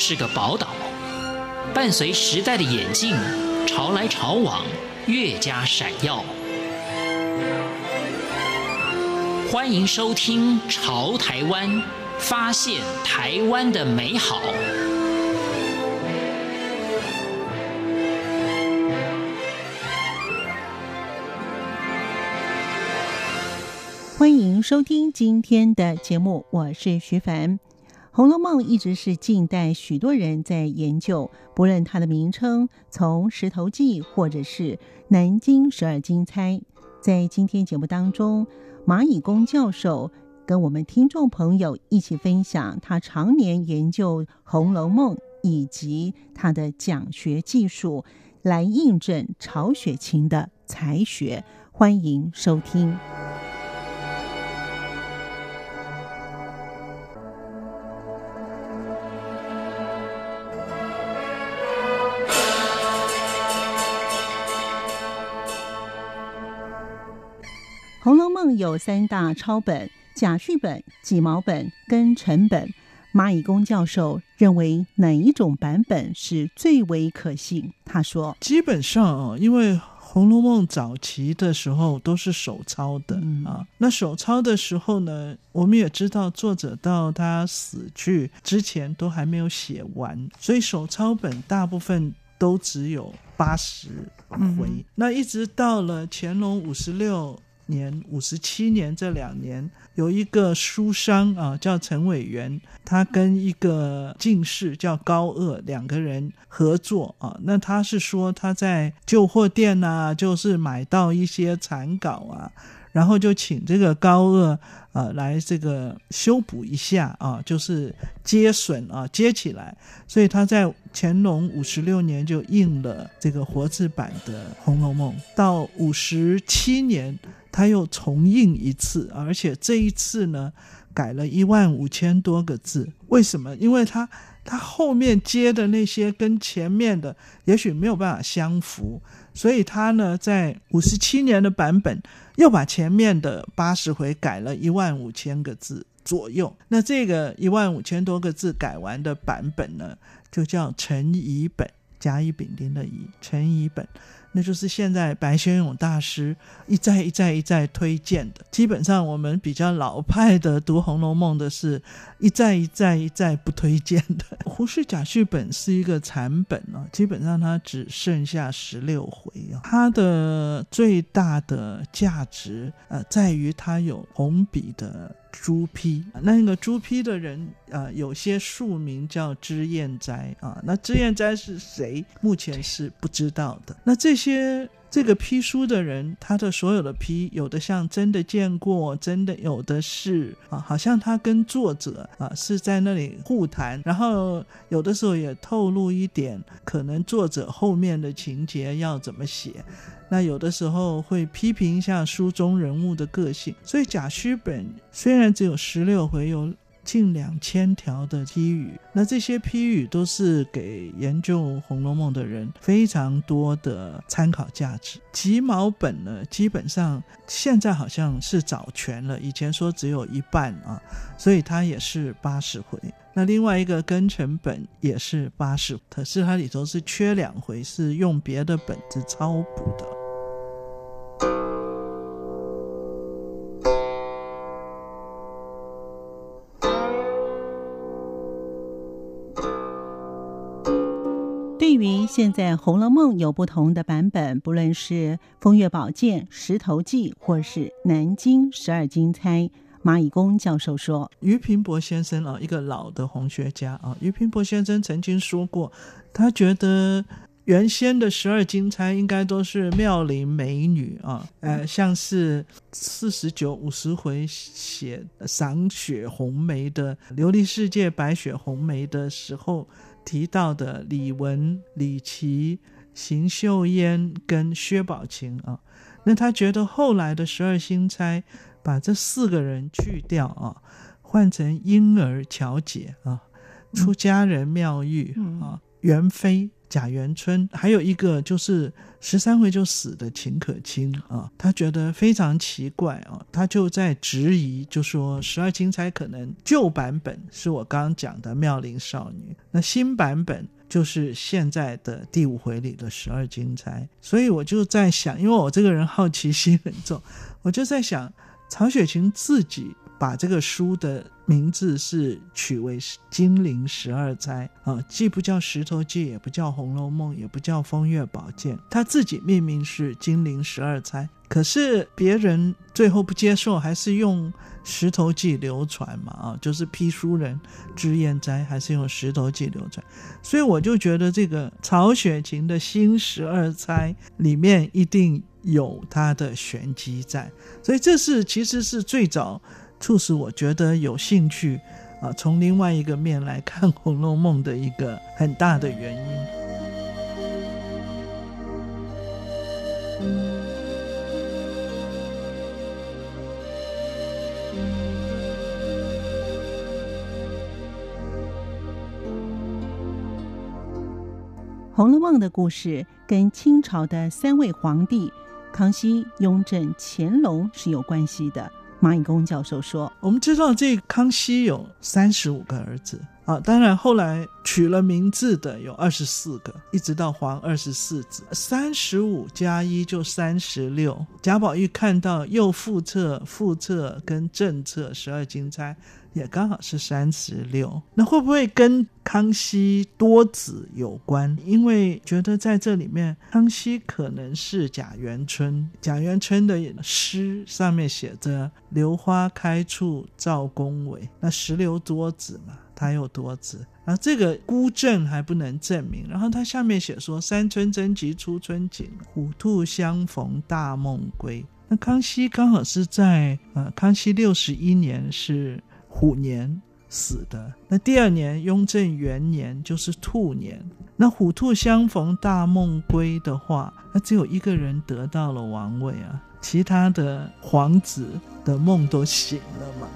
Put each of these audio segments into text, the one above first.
是个宝岛，伴随时代的眼镜，潮来潮往，越加闪耀。欢迎收听《潮台湾》，发现台湾的美好。欢迎收听今天的节目，我是徐凡。《红楼梦》一直是近代许多人在研究，不论它的名称，从《石头记》或者是《南京十二金钗》。在今天节目当中，蚂蚁工教授跟我们听众朋友一起分享他常年研究《红楼梦》以及他的讲学技术，来印证曹雪芹的才学。欢迎收听。《有三大抄本：甲序本、己卯本跟成本。蚂蚁工教授认为哪一种版本是最为可信？他说：“基本上啊，因为《红楼梦》早期的时候都是手抄的、嗯、啊。那手抄的时候呢，我们也知道作者到他死去之前都还没有写完，所以手抄本大部分都只有八十回、嗯。那一直到了乾隆五十六。”年五十七年这两年，有一个书商啊，叫陈伟元，他跟一个进士叫高鄂两个人合作啊。那他是说他在旧货店啊，就是买到一些残稿啊，然后就请这个高鄂啊来这个修补一下啊，就是接损啊接起来。所以他在乾隆五十六年就印了这个活字版的《红楼梦》，到五十七年。他又重印一次，而且这一次呢，改了一万五千多个字。为什么？因为他他后面接的那些跟前面的也许没有办法相符，所以他呢，在五十七年的版本又把前面的八十回改了一万五千个字左右。那这个一万五千多个字改完的版本呢，就叫陈乙本，甲乙丙丁的乙，陈乙本。那就是现在白先勇大师一再一再一再推荐的。基本上我们比较老派的读《红楼梦》的是一再一再一再不推荐的。胡适甲序本是一个残本啊，基本上它只剩下十六回啊。它的最大的价值呃在于它有红笔的。朱批，那个朱批的人啊、呃，有些署名叫脂砚斋啊。那脂砚斋是谁？目前是不知道的。那这些这个批书的人，他的所有的批，有的像真的见过，真的有的是啊，好像他跟作者啊是在那里互谈，然后有的时候也透露一点，可能作者后面的情节要怎么写。那有的时候会批评一下书中人物的个性，所以甲戌本虽然只有十六回，有近两千条的批语，那这些批语都是给研究《红楼梦》的人非常多的参考价值。己卯本呢，基本上现在好像是找全了，以前说只有一半啊，所以它也是八十回。那另外一个庚辰本也是八十，可是它里头是缺两回，是用别的本子抄补的。现在《红楼梦》有不同的版本，不论是《风月宝鉴》《石头记》或是《南京十二金钗》，马以公教授说：“俞平伯先生啊，一个老的红学家啊，俞平伯先生曾经说过，他觉得原先的十二金钗应该都是妙龄美女啊，呃，像是四十九、五十回写赏雪红梅的‘琉璃世界白雪红梅’的时候。”提到的李玟、李琦、邢秀烟跟薛宝琴啊，那他觉得后来的十二星钗把这四个人去掉啊，换成婴儿、乔姐啊、出家人妙玉啊、元妃贾元春，还有一个就是十三回就死的秦可卿啊，他觉得非常奇怪啊，他就在质疑，就说十二金钗可能旧版本是我刚刚讲的妙龄少女，那新版本就是现在的第五回里的十二金钗，所以我就在想，因为我这个人好奇心很重，我就在想曹雪芹自己。把这个书的名字是取为《金陵十二钗》啊，既不叫《石头记》，也不叫《红楼梦》，也不叫《风月宝鉴》，他自己命名是《金陵十二钗》。可是别人最后不接受，还是用《石头记》流传嘛啊，就是批书人脂砚斋还是用《石头记》流传。所以我就觉得这个曹雪芹的新十二钗里面一定有他的玄机在，所以这是其实是最早。促使我觉得有兴趣啊，从另外一个面来看《红楼梦》的一个很大的原因。《红楼梦》的故事跟清朝的三位皇帝康熙、雍正、乾隆是有关系的。蚂蚁公教授说：“我们知道这康熙有三十五个儿子啊，当然后来取了名字的有二十四个，一直到皇二十四子，三十五加一就三十六。贾宝玉看到又副册、副册跟正册十二金钗。”也刚好是三十六，那会不会跟康熙多子有关？因为觉得在这里面，康熙可能是贾元春，贾元春的诗上面写着“榴花开处赵公闈”，那石榴多子嘛，他有多子，然后这个孤证还不能证明。然后他下面写说“三春征集初春景，虎兔相逢大梦归”，那康熙刚好是在呃，康熙六十一年是。虎年死的，那第二年雍正元年就是兔年。那虎兔相逢大梦归的话，那只有一个人得到了王位啊，其他的皇子的梦都醒了嘛。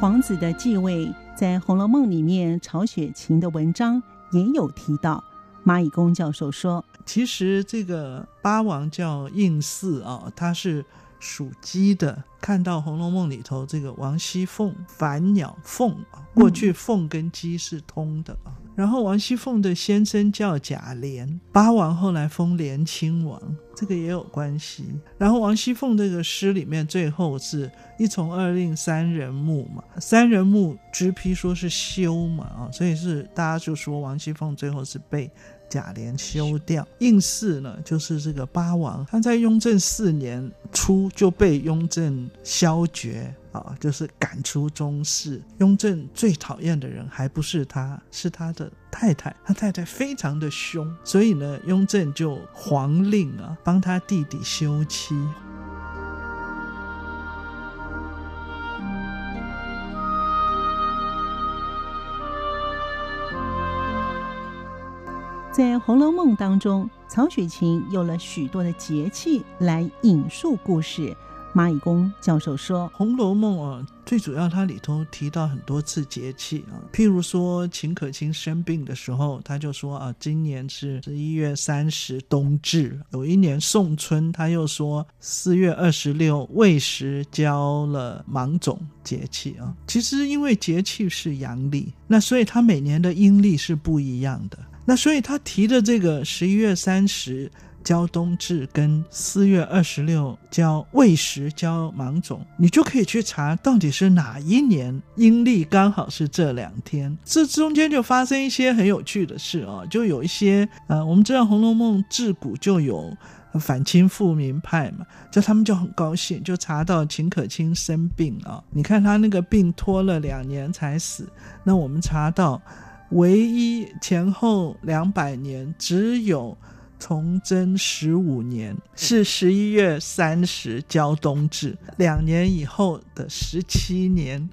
皇子的继位，在《红楼梦》里面，曹雪芹的文章也有提到。蚂蚁公教授说：“其实这个八王叫胤祀啊，他是属鸡的。看到《红楼梦》里头这个王熙凤反鸟凤啊，过去凤跟鸡是通的啊。”然后王熙凤的先生叫贾琏，八王后来封连亲王，这个也有关系。然后王熙凤这个诗里面最后是一从二令三人木嘛，三人木直批说是休嘛啊，所以是大家就说王熙凤最后是被贾琏休掉。应氏呢，就是这个八王，他在雍正四年初就被雍正削爵。啊，就是赶出宗室。雍正最讨厌的人还不是他，是他的太太。他太太非常的凶，所以呢，雍正就皇令啊，帮他弟弟休妻。在《红楼梦》当中，曹雪芹有了许多的节气来引述故事。蚂蚁公教授说：“《红楼梦》啊，最主要它里头提到很多次节气啊，譬如说秦可卿生病的时候，他就说啊，今年是十一月三十冬至；有一年送春，他又说四月二十六未时交了芒种节气啊。其实因为节气是阳历，那所以他每年的阴历是不一样的。那所以他提的这个十一月三十。”交冬至跟四月二十六交未时交芒种，你就可以去查到底是哪一年阴历刚好是这两天。这中间就发生一些很有趣的事啊，就有一些呃，我们知道《红楼梦》自古就有反清复明派嘛，就他们就很高兴，就查到秦可卿生病啊，你看他那个病拖了两年才死，那我们查到唯一前后两百年只有。崇祯十五年是十一月三十交冬至，两年以后的十七年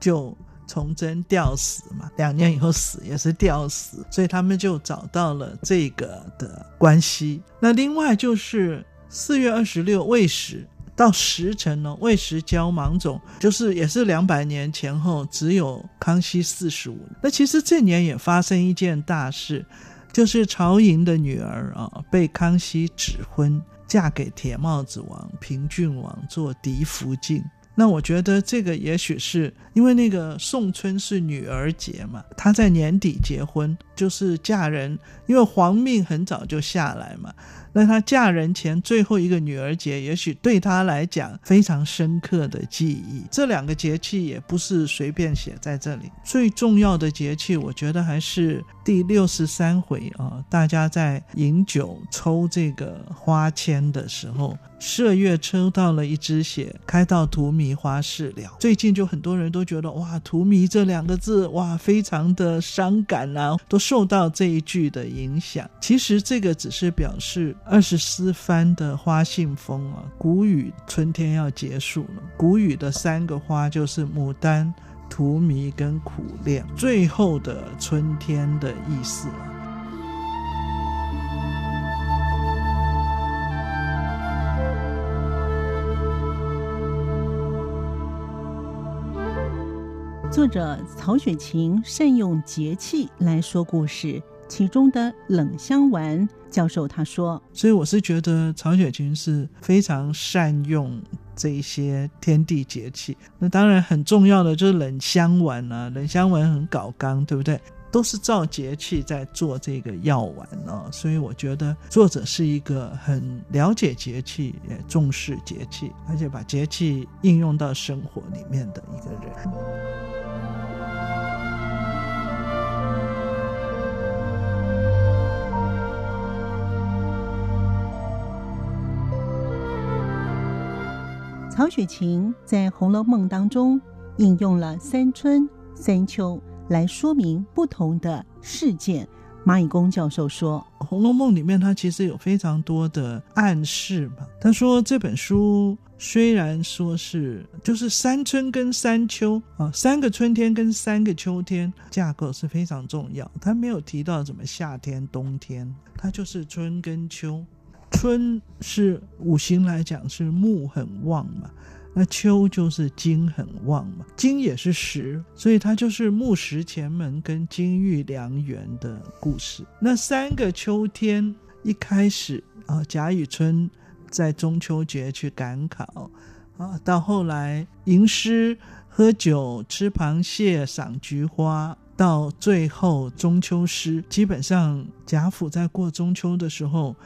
就崇祯吊死嘛，两年以后死也是吊死，所以他们就找到了这个的关系。那另外就是四月二十六未时到时辰呢，未时交芒种，就是也是两百年前后，只有康熙四十五。那其实这年也发生一件大事，就是曹寅的女儿啊被康熙指婚，嫁给铁帽子王平郡王做嫡福晋。那我觉得这个也许是因为那个宋春是女儿节嘛，她在年底结婚，就是嫁人，因为皇命很早就下来嘛。那她嫁人前最后一个女儿节，也许对她来讲非常深刻的记忆。这两个节气也不是随便写在这里，最重要的节气，我觉得还是第六十三回啊，大家在饮酒抽这个花签的时候，麝月抽到了一只血，开到荼蘼花事了。最近就很多人都觉得哇，荼蘼这两个字哇，非常的伤感啊，都受到这一句的影响。其实这个只是表示。二十四番的花信封啊，谷雨春天要结束了。谷雨的三个花就是牡丹、荼蘼跟苦楝，最后的春天的意思。作者曹雪芹善用节气来说故事。其中的冷香丸教授他说，所以我是觉得曹雪芹是非常善用这些天地节气。那当然很重要的就是冷香丸啊，冷香丸很搞刚，对不对？都是照节气在做这个药丸啊。所以我觉得作者是一个很了解节气，也重视节气，而且把节气应用到生活里面的一个人。曹雪芹在《红楼梦》当中引用了三春三秋来说明不同的事件。蚂蚁工教授说，《红楼梦》里面它其实有非常多的暗示嘛。他说这本书虽然说是就是三春跟三秋啊，三个春天跟三个秋天架构是非常重要，他没有提到什么夏天、冬天，它就是春跟秋。春是五行来讲是木很旺嘛，那秋就是金很旺嘛，金也是石，所以它就是木石前门跟金玉良缘的故事。那三个秋天一开始啊，贾雨村在中秋节去赶考啊，到后来吟诗、喝酒、吃螃蟹、赏菊花，到最后中秋诗，基本上贾府在过中秋的时候。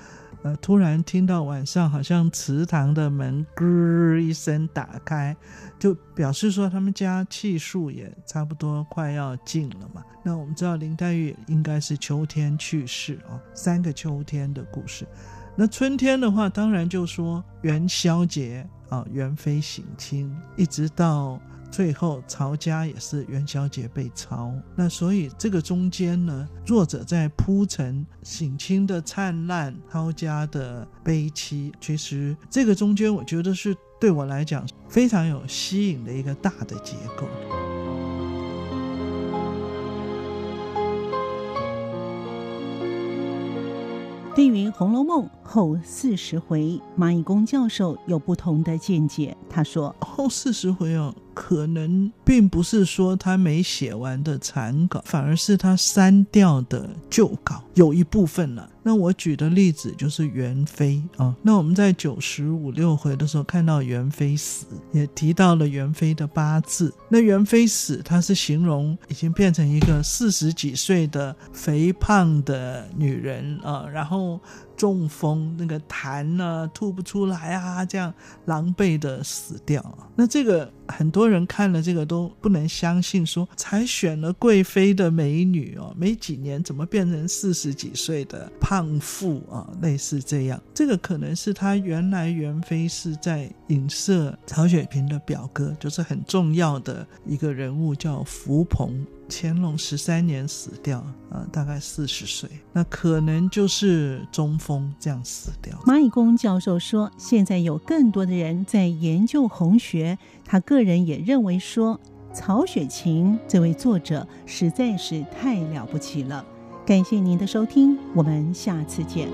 呃，突然听到晚上好像祠堂的门咯一声打开，就表示说他们家气数也差不多快要尽了嘛。那我们知道林黛玉应该是秋天去世啊，三个秋天的故事。那春天的话，当然就说元宵节啊，元妃省亲，一直到。最后，曹家也是元宵节被抄，那所以这个中间呢，作者在铺陈省亲的灿烂，抄家的悲戚。其实这个中间，我觉得是对我来讲非常有吸引的一个大的结构。对于《红楼梦》后四十回，蚂蚁工教授有不同的见解。他说：“后四十回哦，可能并不是说他没写完的残稿，反而是他删掉的旧稿，有一部分了。”那我举的例子就是袁飞啊。那我们在九十五六回的时候看到袁飞死，也提到了袁飞的八字。那袁飞死，它是形容已经变成一个四十几岁的肥胖的女人啊，然后。中风，那个痰呢吐不出来啊，这样狼狈的死掉。那这个很多人看了这个都不能相信，说才选了贵妃的美女哦，没几年怎么变成四十几岁的胖妇啊？类似这样，这个可能是他原来元妃是在影射曹雪芹的表哥，就是很重要的一个人物，叫福鹏。乾隆十三年死掉，啊，大概四十岁，那可能就是中风这样死掉。蚂蚁工教授说，现在有更多的人在研究红学，他个人也认为说，曹雪芹这位作者实在是太了不起了。感谢您的收听，我们下次见。